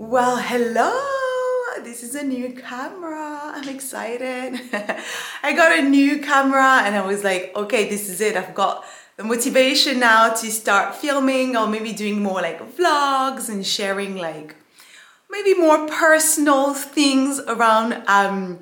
Well, hello. This is a new camera. I'm excited. I got a new camera and I was like, okay, this is it. I've got the motivation now to start filming or maybe doing more like vlogs and sharing like maybe more personal things around um,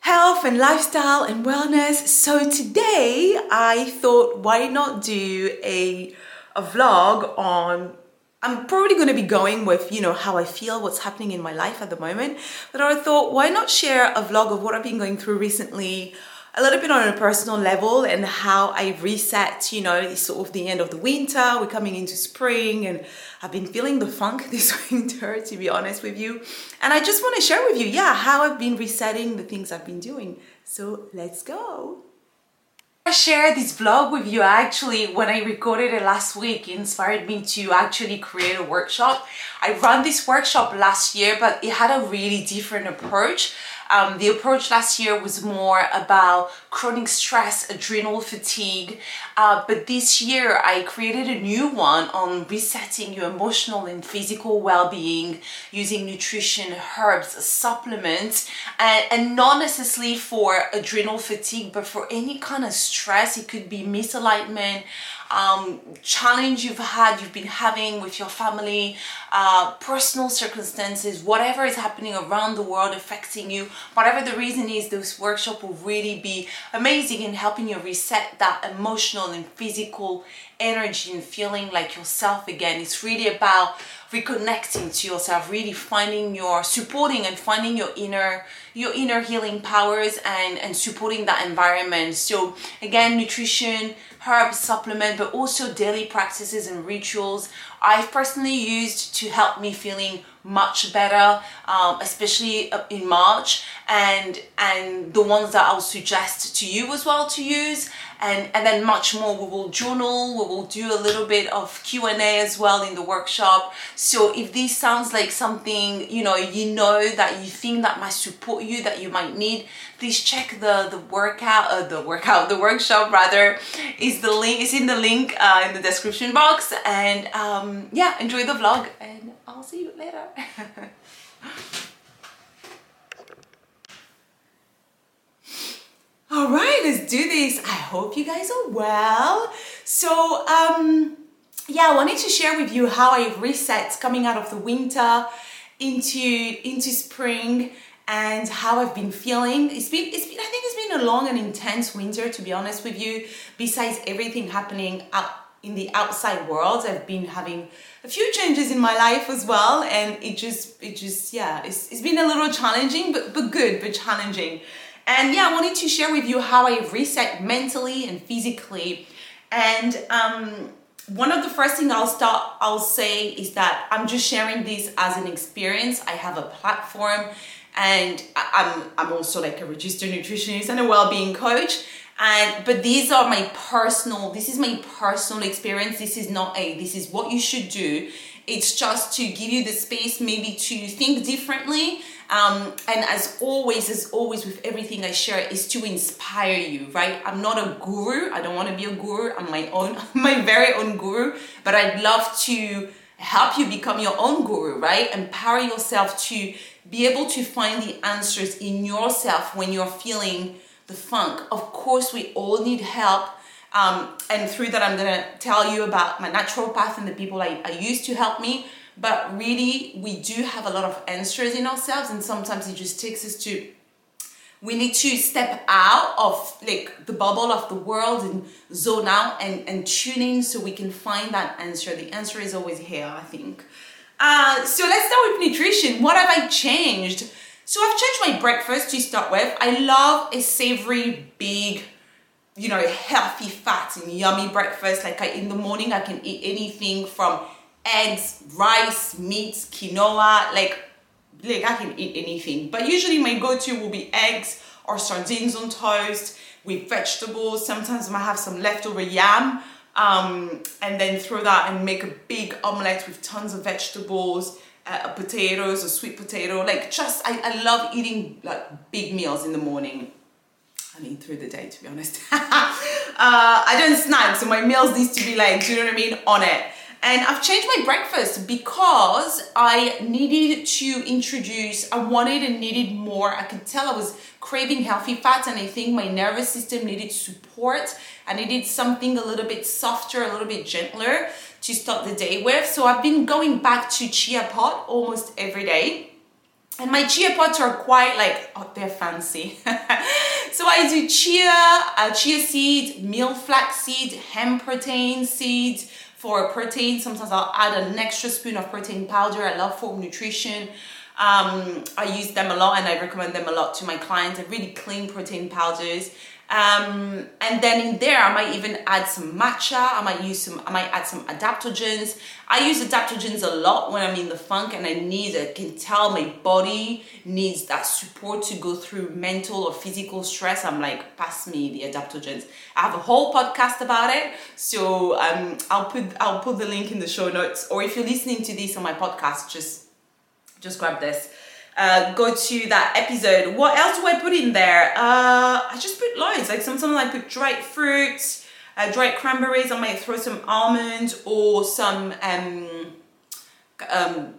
health and lifestyle and wellness. So today I thought, why not do a, a vlog on I'm probably going to be going with, you know, how I feel, what's happening in my life at the moment. But I thought, why not share a vlog of what I've been going through recently, a little bit on a personal level and how I reset, you know, it's sort of the end of the winter, we're coming into spring and I've been feeling the funk this winter, to be honest with you. And I just want to share with you, yeah, how I've been resetting the things I've been doing. So let's go. Share this vlog with you actually when I recorded it last week it inspired me to actually create a workshop. I ran this workshop last year but it had a really different approach um, the approach last year was more about chronic stress, adrenal fatigue, uh, but this year I created a new one on resetting your emotional and physical well-being using nutrition, herbs, supplements, and, and not necessarily for adrenal fatigue, but for any kind of stress. It could be misalignment, um, challenge you've had, you've been having with your family, uh, personal circumstances, whatever is happening around the world affecting you, whatever the reason is, this workshop will really be amazing in helping you reset that emotional and physical energy and feeling like yourself again. It's really about reconnecting to yourself, really finding your supporting and finding your inner your inner healing powers and and supporting that environment. So again, nutrition, herbs, supplement, but also daily practices and rituals I've personally used to help me feeling much better, um, especially in March, and and the ones that I'll suggest to you as well to use, and and then much more. We will journal. We will do a little bit of Q and A as well in the workshop. So if this sounds like something you know you know that you think that might support you, that you might need, please check the the workout, uh, the workout, the workshop rather, is the link is in the link uh, in the description box, and um, yeah, enjoy the vlog, and I'll see you later. All right, let's do this. I hope you guys are well. So, um, yeah, I wanted to share with you how I reset coming out of the winter into into spring and how I've been feeling. It's been, it's been, I think it's been a long and intense winter, to be honest with you. Besides everything happening out in the outside world, I've been having a few changes in my life as well, and it just, it just, yeah, it's, it's been a little challenging, but but good, but challenging. And yeah, I wanted to share with you how I reset mentally and physically. And um, one of the first thing I'll start, I'll say is that I'm just sharing this as an experience. I have a platform and I'm I'm also like a registered nutritionist and a well-being coach and but these are my personal this is my personal experience. This is not a this is what you should do. It's just to give you the space maybe to think differently. Um, and as always as always with everything i share is to inspire you right? I'm not a guru. I don't want to be a guru. I'm my own my very own guru. But i'd love to help you become your own guru right? Empower yourself to be able to find the answers in yourself when you're feeling the funk. Of course, we all need help. Um, and through that, I'm going to tell you about my naturopath and the people I, I use to help me. But really, we do have a lot of answers in ourselves, and sometimes it just takes us to we need to step out of like the bubble of the world and zone out and, and tune in so we can find that answer. The answer is always here, I think. Uh, so let's start with nutrition. What have I changed? So I've changed my breakfast to start with. I love a savory, big, you know, healthy, fat and yummy breakfast. Like I, in the morning, I can eat anything from eggs, rice, meat, quinoa. Like, like I can eat anything. But usually my go-to will be eggs or sardines on toast with vegetables. Sometimes I might have some leftover yam um, and then throw that and make a big omelette with tons of vegetables, uh, potatoes, a sweet potato. Like just, I, I love eating like big meals in the morning. I mean through the day to be honest. uh, I don't snack, so my meals needs to be like, do you know what I mean, on it. And I've changed my breakfast because I needed to introduce, I wanted and needed more. I could tell I was craving healthy fats and I think my nervous system needed support. I needed something a little bit softer, a little bit gentler to start the day with. So I've been going back to chia pot almost every day. And my chia pots are quite like, oh, they're fancy. so I do chia, uh, chia seeds, meal flax seeds, hemp protein seeds for protein. Sometimes I'll add an extra spoon of protein powder. I love Form Nutrition. Um, I use them a lot and I recommend them a lot to my clients. They're really clean protein powders. Um, and then in there, I might even add some matcha. I might use some, I might add some adaptogens. I use adaptogens a lot when I'm in the funk and I need, I can tell my body needs that support to go through mental or physical stress. I'm like, pass me the adaptogens. I have a whole podcast about it. So um, I'll put, I'll put the link in the show notes. Or if you're listening to this on my podcast, just, just grab this uh, go to that episode. What else do I put in there? Uh, I just put loads. Like sometimes I put dried fruits, uh, dried cranberries. I might throw some almonds or some um, um,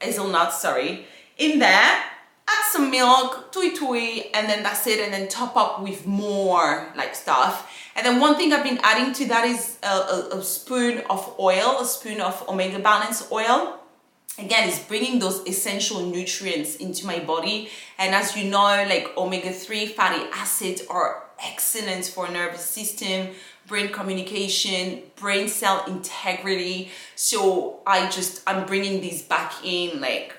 hazelnuts, sorry, in there. Add some milk, tui tui, and then that's it. And then top up with more like stuff. And then one thing I've been adding to that is a, a, a spoon of oil, a spoon of omega balance oil again it's bringing those essential nutrients into my body. And as you know like omega-3 fatty acids are excellent for nervous system brain communication brain cell integrity. So i just i'm bringing these back in like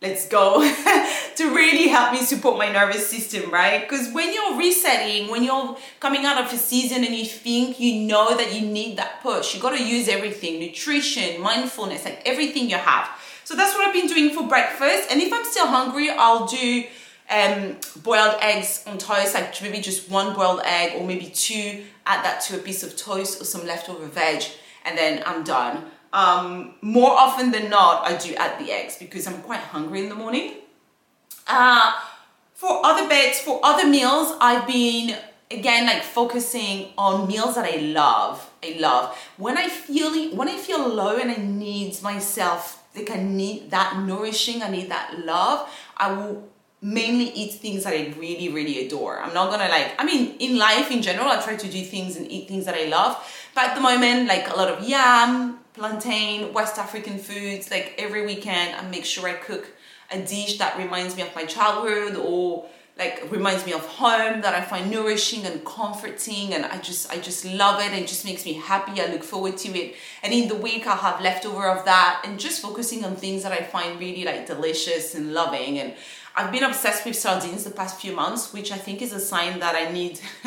let's go to really help me support my nervous system right? Because when you're resetting when you're coming out of a season and you think you know that you need that push you got to use everything nutrition mindfulness like everything you have so that's what I've been doing for breakfast. And if I'm still hungry, I'll do um, boiled eggs on toast, like maybe just one boiled egg or maybe two, add that to a piece of toast or some leftover veg, and then I'm done. Um, more often than not, I do add the eggs because I'm quite hungry in the morning. Uh, for other bits, for other meals, I've been again like focusing on meals that I love. I love when I feel when I feel low and I need myself like I need that nourishing, I need that love, I will mainly eat things that I really, really adore. I'm not gonna like, I mean, in life in general, I try to do things and eat things that I love. But at the moment, like a lot of yam, plantain, West African foods, like every weekend, I make sure I cook a dish that reminds me of my childhood or like reminds me of home that I find nourishing and comforting and I just I just love it and just makes me happy. I look forward to it. And in the week I'll have leftover of that and just focusing on things that I find really like delicious and loving. And I've been obsessed with sardines the past few months which I think is a sign that I need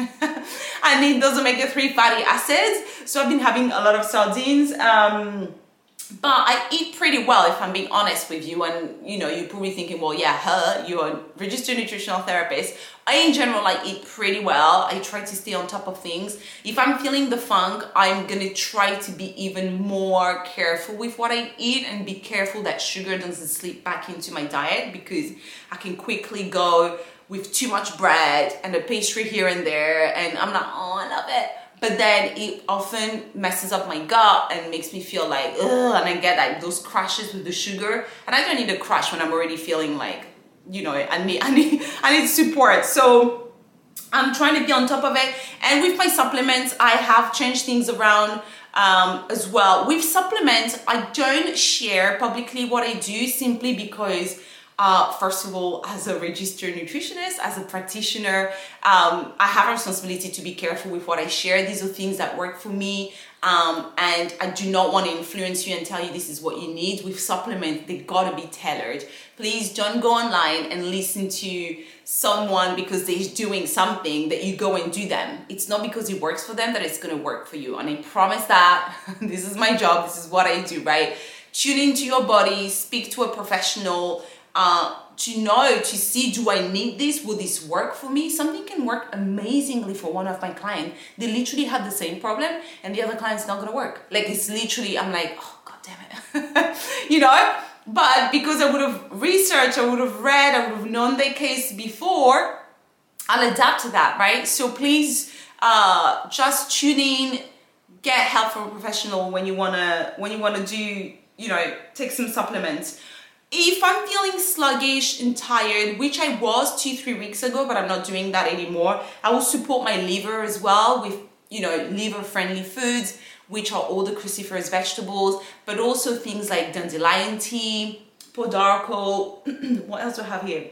I need those omega-3 fatty acids. So I've been having a lot of sardines um, but I eat pretty well if I'm being honest with you and you know you're probably thinking well yeah her you're a registered nutritional therapist. I in general like eat pretty well. I try to stay on top of things. If I'm feeling the funk I'm gonna try to be even more careful with what I eat and be careful that sugar doesn't slip back into my diet because I can quickly go with too much bread and a pastry here and there and I'm like oh I love it but then it often messes up my gut and makes me feel like ugh, and I get like those crashes with the sugar. And I don't need a crash when I'm already feeling like, you know, I need I need I need support. So I'm trying to be on top of it. And with my supplements, I have changed things around um, as well. With supplements, I don't share publicly what I do simply because uh, first of all, as a registered nutritionist, as a practitioner, um, I have a responsibility to be careful with what I share. These are things that work for me. Um, and I do not want to influence you and tell you this is what you need. With supplements, they gotta be tailored. Please don't go online and listen to someone because they're doing something that you go and do them. It's not because it works for them that it's gonna work for you. And I promise that this is my job, this is what I do, right? Tune into your body, speak to a professional, uh, to know, to see, do I need this? Will this work for me? Something can work amazingly for one of my clients. They literally have the same problem and the other client's not gonna work. Like it's literally, I'm like, oh, God damn it. you know? But because I would have researched, I would have read, I would have known their case before, I'll adapt to that, right? So please uh, just tune in, get help from a professional when you wanna when you wanna do you know take some supplements. If I'm feeling sluggish and tired, which I was two three weeks ago, but I'm not doing that anymore, I will support my liver as well with you know liver friendly foods, which are all the cruciferous vegetables, but also things like dandelion tea, pau d'arco. what else do I have here?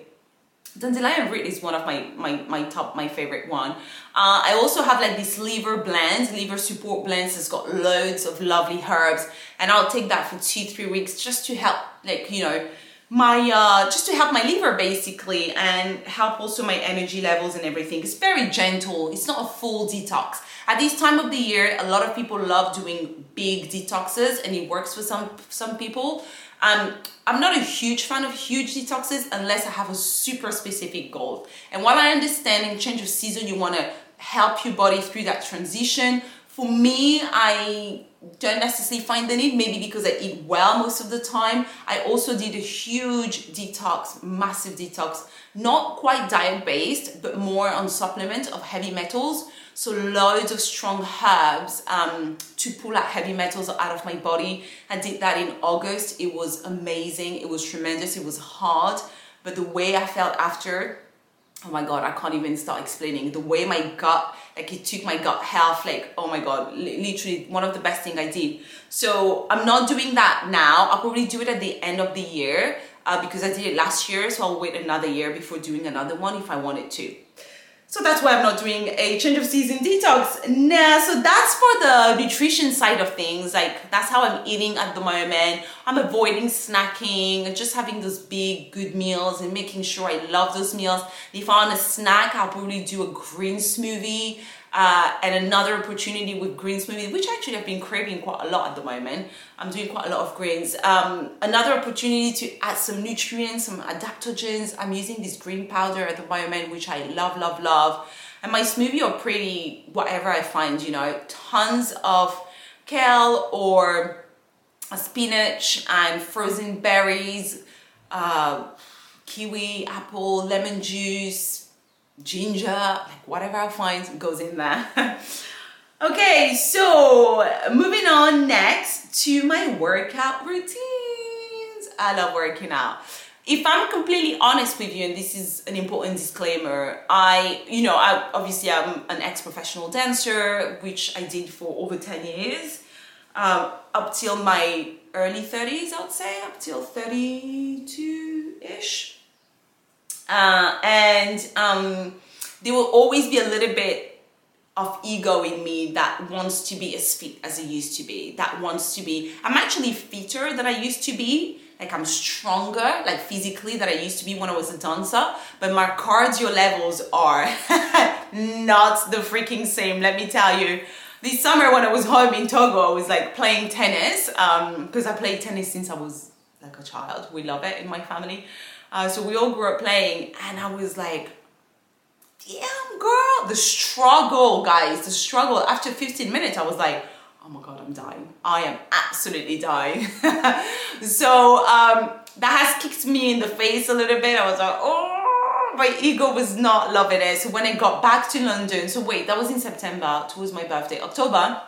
Dandelion root is one of my my my top my favorite one. Uh, i also have like this liver blend liver support blends. It's got loads of lovely herbs. And i'll take that for two three weeks just to help like you know my uh just to help my liver basically and help also my energy levels and everything. It's very gentle. It's not a full detox. At this time of the year a lot of people love doing big detoxes and it works for some some people um, I'm not a huge fan of huge detoxes unless I have a super specific goal. And while I understand in change of season, you want to help your body through that transition. For me, I don't necessarily find the need, maybe because I eat well most of the time. I also did a huge detox, massive detox, not quite diet based, but more on supplement of heavy metals. So loads of strong herbs um, to pull out heavy metals out of my body. I did that in August. It was amazing. It was tremendous. It was hard, but the way I felt after, oh my God, I can't even start explaining. The way my gut, like it took my gut health, like, oh my God, literally one of the best thing I did. So I'm not doing that now. I'll probably do it at the end of the year uh, because I did it last year. So I'll wait another year before doing another one if I wanted to. So that's why I'm not doing a change of season detox. Nah, so that's for the nutrition side of things. Like that's how I'm eating at the moment. I'm avoiding snacking, just having those big good meals and making sure I love those meals. If I want a snack, I'll probably do a green smoothie uh, and another opportunity with green smoothie, which actually I've been craving quite a lot at the moment. I'm doing quite a lot of greens. Um, another opportunity to add some nutrients, some adaptogens. I'm using this green powder at the moment, which I love, love, love. And my smoothie are pretty whatever I find, you know, tons of kale or spinach and frozen berries, uh, kiwi, apple, lemon juice, ginger, like whatever I find goes in there. okay, so moving on next to my workout routines. I love working out. If I'm completely honest with you, and this is an important disclaimer, I, you know, I obviously I'm an ex-professional dancer, which I did for over 10 years, um, up till my early 30s, I would say, up till 32-ish. Uh, and um, there will always be a little bit of ego in me that wants to be as fit as I used to be, that wants to be, I'm actually fitter than I used to be. Like I'm stronger, like physically, that I used to be when I was a dancer, but my cardio levels are not the freaking same. Let me tell you, this summer when I was home in Togo, I was like playing tennis because um, I played tennis since I was like a child. We love it in my family. Uh, so we all grew up playing, and I was like, damn, girl, the struggle, guys, the struggle. After 15 minutes, I was like, oh my God, I'm dying. I am absolutely dying. so um, that has kicked me in the face a little bit. I was like, oh, my ego was not loving it. So when I got back to London, so wait, that was in September, towards my birthday, October.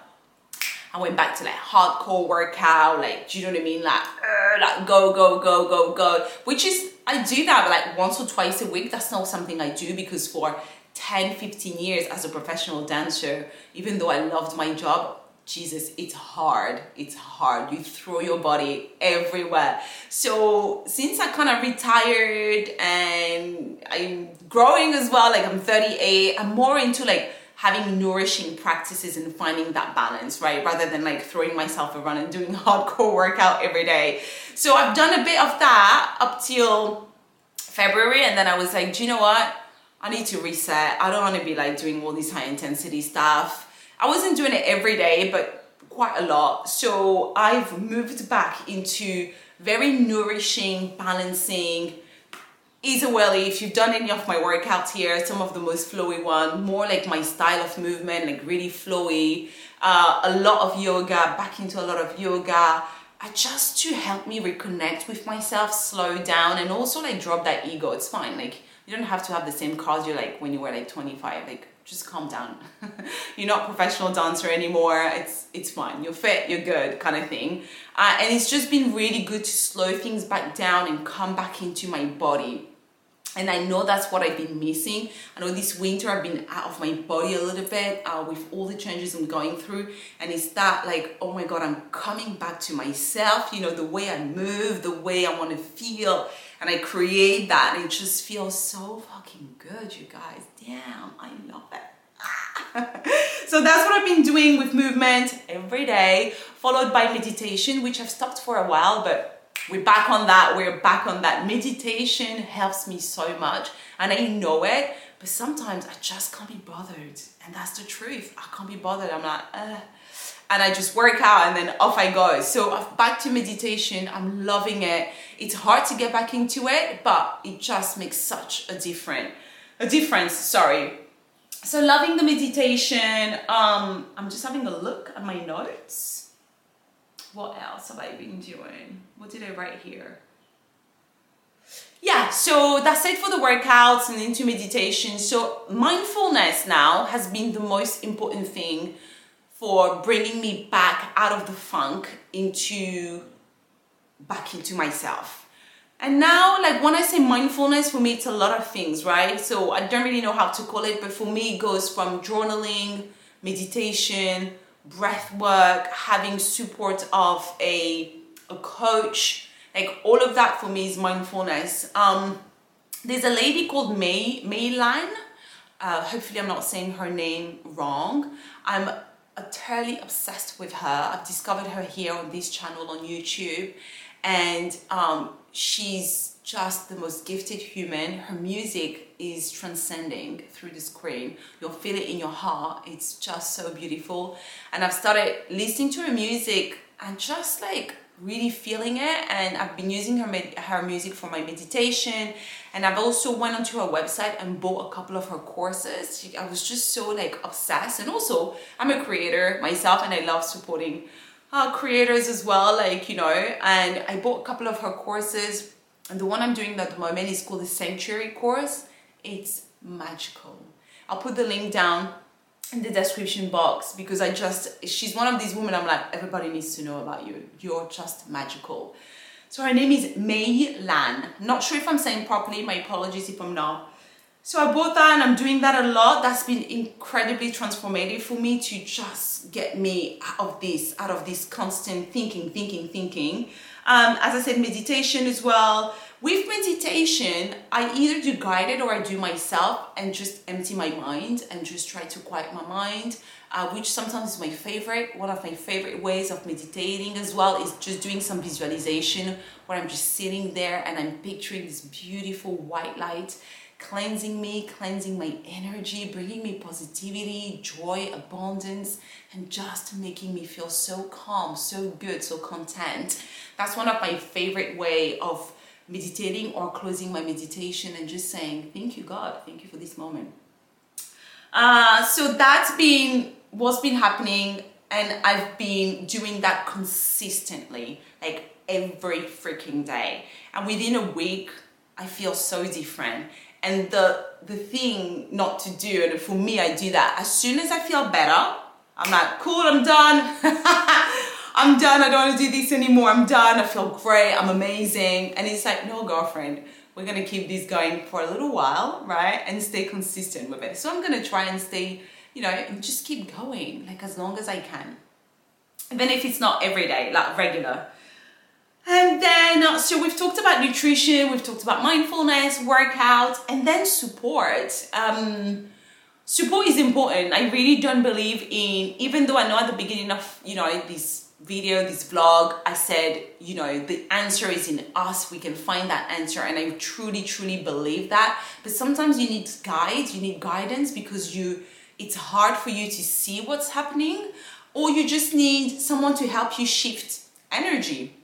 I went back to like hardcore workout, like, do you know what I mean? Like, uh, like go, go, go, go, go, which is, I do that like once or twice a week. That's not something I do because for 10, 15 years as a professional dancer, even though I loved my job, Jesus, it's hard. It's hard. You throw your body everywhere. So since I kind of retired and I'm growing as well, like I'm 38, I'm more into like having nourishing practices and finding that balance, right? Rather than like throwing myself around and doing hardcore workout every day. So I've done a bit of that up till February and then I was like, do you know what? I need to reset. I don't want to be like doing all this high intensity stuff. I wasn't doing it every day, but quite a lot. So I've moved back into very nourishing, balancing, Isa Welly, if you've done any of my workouts here, some of the most flowy one, more like my style of movement, like really flowy, uh, a lot of yoga, back into a lot of yoga, uh, just to help me reconnect with myself, slow down, and also like drop that ego. It's fine, like you don't have to have the same cardio like when you were like 25. Like just calm down. you're not professional dancer anymore. It's it's fine. You're fit. You're good, kind of thing. Uh, and it's just been really good to slow things back down and come back into my body. And I know that's what I've been missing. I know this winter I've been out of my body a little bit uh, with all the changes I'm going through. And it's that like, oh my God, I'm coming back to myself. You know, the way I move, the way I want to feel. And I create that. And it just feels so fucking good, you guys. Damn, I love it. so that's what I've been doing with movement every day, followed by meditation, which I've stopped for a while, but we're back on that. We're back on that. Meditation helps me so much, and I know it. But sometimes I just can't be bothered, and that's the truth. I can't be bothered. I'm like, uh, and I just work out, and then off I go. So back to meditation. I'm loving it. It's hard to get back into it, but it just makes such a different, a difference. Sorry. So loving the meditation. Um, I'm just having a look at my notes what else have I been doing? What did I write here? Yeah, so that's it for the workouts and into meditation. So mindfulness now has been the most important thing for bringing me back out of the funk into back into myself. And now, like when I say mindfulness, for me, it's a lot of things, right? So I don't really know how to call it, but for me, it goes from journaling, meditation, breath work, having support of a, a coach, like all of that for me is mindfulness. Um, there's a lady called May Mei-Lan. Uh, hopefully, I'm not saying her name wrong. I'm utterly obsessed with her. I've discovered her here on this channel on YouTube, and um, she's just the most gifted human. Her music is transcending through the screen. You'll feel it in your heart. It's just so beautiful. And I've started listening to her music and just like really feeling it. And I've been using her her music for my meditation. And I've also went onto her website and bought a couple of her courses. I was just so like obsessed. And also, I'm a creator myself, and I love supporting uh, creators as well. Like you know, and I bought a couple of her courses and the one I'm doing at the moment is called the Sanctuary course. It's magical. I'll put the link down in the description box because I just, she's one of these women I'm like, everybody needs to know about you. You're just magical. So her name is Mei-Lan. Not sure if I'm saying properly, my apologies if I'm not. So I bought that and I'm doing that a lot. That's been incredibly transformative for me to just get me out of this, out of this constant thinking, thinking, thinking. Um, as I said, meditation as well. With meditation, I either do guided or I do myself and just empty my mind and just try to quiet my mind, uh, which sometimes is my favorite. One of my favorite ways of meditating as well is just doing some visualization where I'm just sitting there and I'm picturing this beautiful white light cleansing me, cleansing my energy, bringing me positivity, joy, abundance, and just making me feel so calm, so good, so content. That's one of my favorite way of meditating or closing my meditation and just saying, thank you, God, thank you for this moment. Uh, so that's been what's been happening and I've been doing that consistently, like every freaking day. And within a week, I feel so different. And the the thing not to do, and for me, I do that as soon as I feel better. I'm like, cool, I'm done. I'm done. I don't want to do this anymore. I'm done. I feel great. I'm amazing. And it's like, no, girlfriend, we're gonna keep this going for a little while, right? And stay consistent with it. So I'm gonna try and stay, you know, and just keep going, like as long as I can. Even if it's not every day, like regular. And then, uh, so we've talked about nutrition, we've talked about mindfulness, workout, and then support. Um, support is important. I really don't believe in, even though I know at the beginning of, you know, this video, this vlog, I said, you know, the answer is in us. We can find that answer. And I truly, truly believe that. But sometimes you need guides, you need guidance because you, it's hard for you to see what's happening, or you just need someone to help you shift energy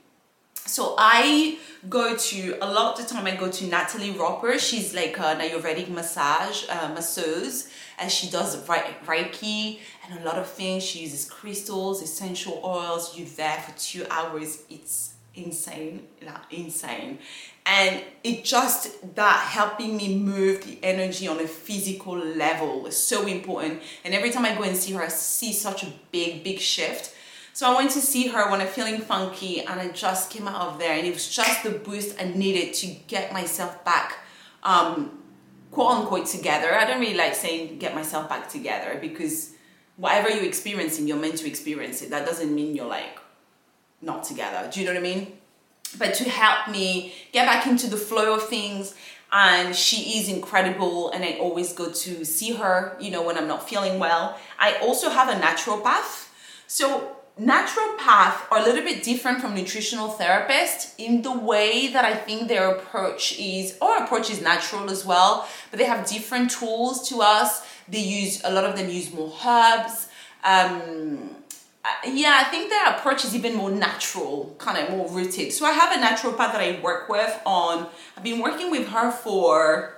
so I go to a lot of the time I go to Natalie Roper. She's like an Ayurvedic massage uh, masseuse, and she does Reiki and a lot of things. She uses crystals, essential oils. You're there for two hours. It's insane, insane. And it just that helping me move the energy on a physical level is so important. And every time I go and see her, I see such a big, big shift. So I went to see her when I'm feeling funky and I just came out of there and it was just the boost I needed to get myself back um, quote unquote together. I don't really like saying get myself back together because whatever you're experiencing, you're meant to experience it. That doesn't mean you're like not together. Do you know what I mean? But to help me get back into the flow of things, and she is incredible, and I always go to see her, you know, when I'm not feeling well. I also have a naturopath. So naturopath are a little bit different from nutritional therapists in the way that I think their approach is, our approach is natural as well, but they have different tools to us. They use, a lot of them use more herbs. Um, uh, yeah, I think their approach is even more natural, kind of more rooted. So I have a naturopath that I work with on, I've been working with her for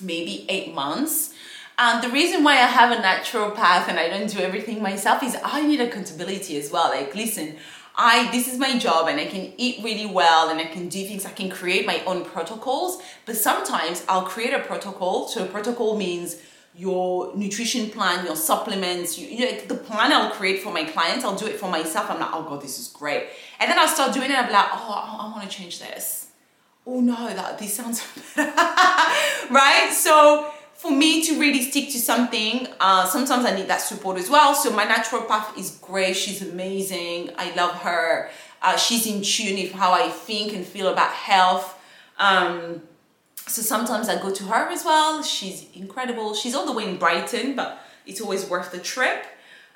maybe eight months. And the reason why I have a naturopath and I don't do everything myself is I need accountability as well. Like, listen, I this is my job and I can eat really well and I can do things. I can create my own protocols, but sometimes I'll create a protocol. So a protocol means your nutrition plan, your supplements, you, you know, the plan I'll create for my clients, I'll do it for myself. I'm like, oh God, this is great. And then I'll start doing it. I'm like, oh, I, I want to change this. Oh no, that this sounds better. right? So for me to really stick to something, uh, sometimes I need that support as well. So my naturopath is great. She's amazing. I love her. Uh, she's in tune with how I think and feel about health. Um, so sometimes I go to her as well. She's incredible. She's all the way in Brighton, but it's always worth the trip.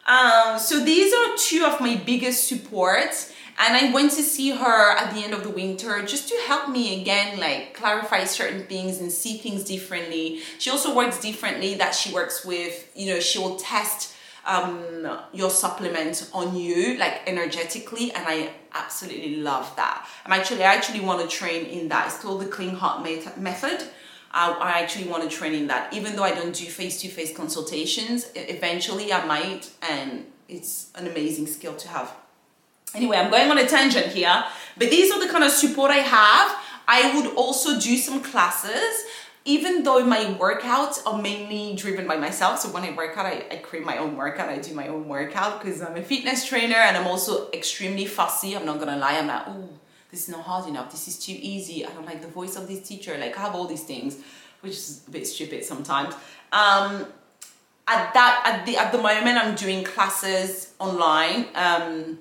Um, so these are two of my biggest supports and I went to see her at the end of the winter just to help me again like clarify certain things and see things differently. She also works differently that she works with, you know, she will test um, your supplement on you like energetically and I absolutely love that. I'm actually I actually want to train in that. It's called the clean heart method. I, I actually want to train in that. Even though I don't do face-to-face consultations, eventually I might and it's an amazing skill to have. Anyway, I'm going on a tangent here, but these are the kind of support I have. I would also do some classes even though my workouts are mainly driven by myself, so when I work out, I, I create my own workout, I do my own workout because I'm a fitness trainer and I'm also extremely fussy. I'm not gonna lie, I'm like, oh, this is not hard enough, this is too easy, I don't like the voice of this teacher, like I have all these things, which is a bit stupid sometimes. Um, at that, at the, at the moment, I'm doing classes online. Um,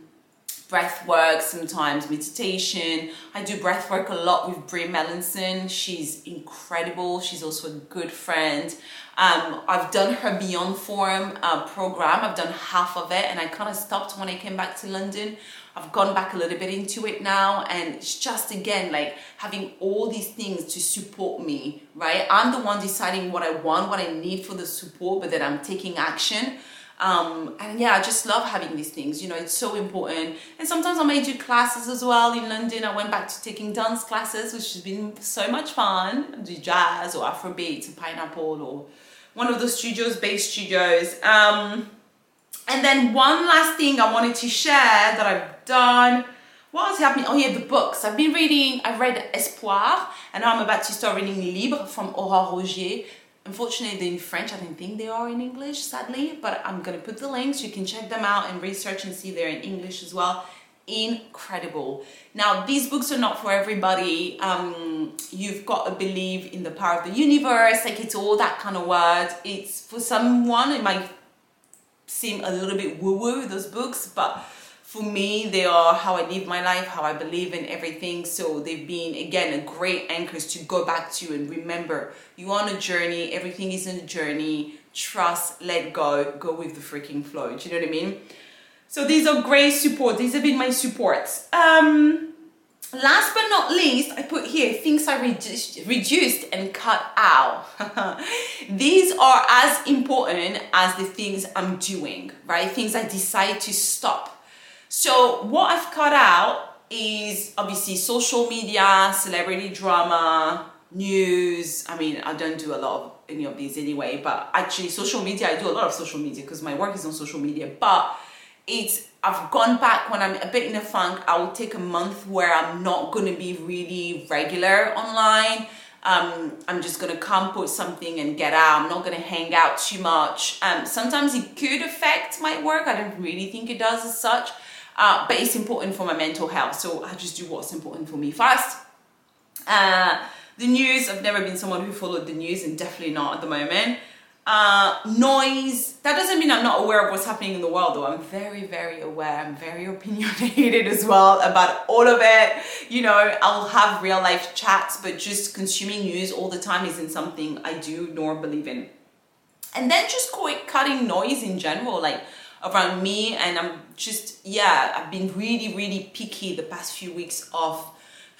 breath work, sometimes meditation. I do breath work a lot with Bree Melanson. She's incredible. She's also a good friend. Um, I've done her Beyond Form uh, program. I've done half of it and I kind of stopped when I came back to London. I've gone back a little bit into it now and it's just again like having all these things to support me, right? I'm the one deciding what I want, what I need for the support, but then I'm taking action. Um, and yeah, I just love having these things, you know, it's so important. And sometimes I may do classes as well in London. I went back to taking dance classes, which has been so much fun. I do jazz or Afrobeat or pineapple or one of the studios, bass studios. Um, and then one last thing I wanted to share that I've done. What happening? Oh yeah, the books. I've been reading, I've read Espoir, and now I'm about to start reading Libre from Aurore Roegiers. Unfortunately, they're in French. I don't think they are in English, sadly, but I'm gonna put the links. You can check them out and research and see they're in English as well. Incredible. Now, these books are not for everybody. Um, you've got to believe in the power of the universe. Like it's all that kind of word. It's for someone, it might seem a little bit woo-woo, those books, but for me, they are how I live my life, how I believe in everything. So they've been, again, a great anchors to go back to and remember you're on a journey, everything is in a journey. Trust, let go, go with the freaking flow. Do you know what I mean? So these are great support. These have been my supports. Um, last but not least, I put here things I reduced, reduced and cut out. these are as important as the things I'm doing, right? Things I decide to stop so what I've cut out is obviously social media, celebrity drama, news. I mean, I don't do a lot of any of these anyway, but actually social media, I do a lot of social media because my work is on social media. But it's I've gone back when I'm a bit in a funk. I will take a month where I'm not gonna be really regular online. Um, I'm just gonna come put something and get out. I'm not gonna hang out too much. Um, sometimes it could affect my work. I don't really think it does as such, uh, but it's important for my mental health. So I just do what's important for me first. Uh, the news, I've never been someone who followed the news and definitely not at the moment. Uh, noise, that doesn't mean I'm not aware of what's happening in the world though. I'm very, very aware. I'm very opinionated as well about all of it. You know, I'll have real life chats, but just consuming news all the time isn't something I do nor believe in. And then just cutting noise in general, like around me. And I'm just, yeah, I've been really, really picky the past few weeks of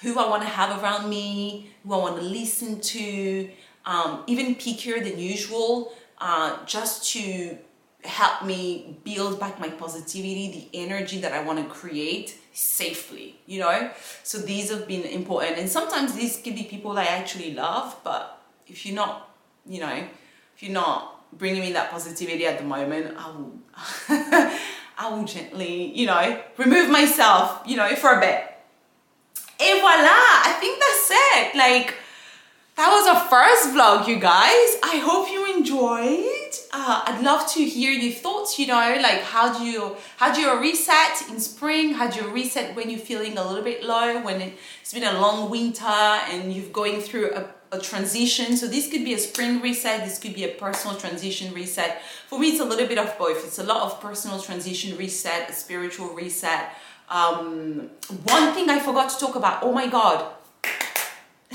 who I want to have around me, who I want to listen to, um, even pickier than usual, uh, just to help me build back my positivity, the energy that I want to create safely, you know? So these have been important. And sometimes these can be people I actually love, but if you're not, you know, if you're not bringing me that positivity at the moment, I will, I will gently, you know, remove myself, you know, for a bit and voila, I think that's it. Like, that was our first vlog, you guys. I hope you enjoyed. Uh, I'd love to hear your thoughts, you know, like how do you, how do you reset in spring? How do you reset when you're feeling a little bit low, when it's been a long winter and you're going through a, a transition. So this could be a spring reset, this could be a personal transition reset. For me, it's a little bit of both. It's a lot of personal transition reset, a spiritual reset, um, one thing I forgot to talk about, oh my God.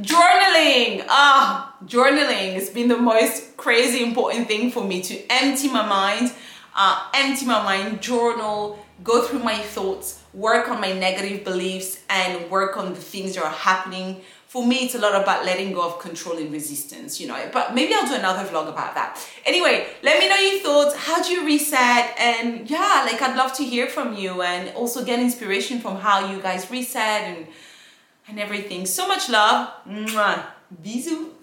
journaling. Ah, journaling has been the most crazy important thing for me to empty my mind, uh, empty my mind, journal, go through my thoughts, work on my negative beliefs and work on the things that are happening for me, it's a lot about letting go of control and resistance, you know. But maybe I'll do another vlog about that. Anyway, let me know your thoughts. How do you reset? And yeah, like I'd love to hear from you and also get inspiration from how you guys reset and and everything. So much love. Mwah. Bisous.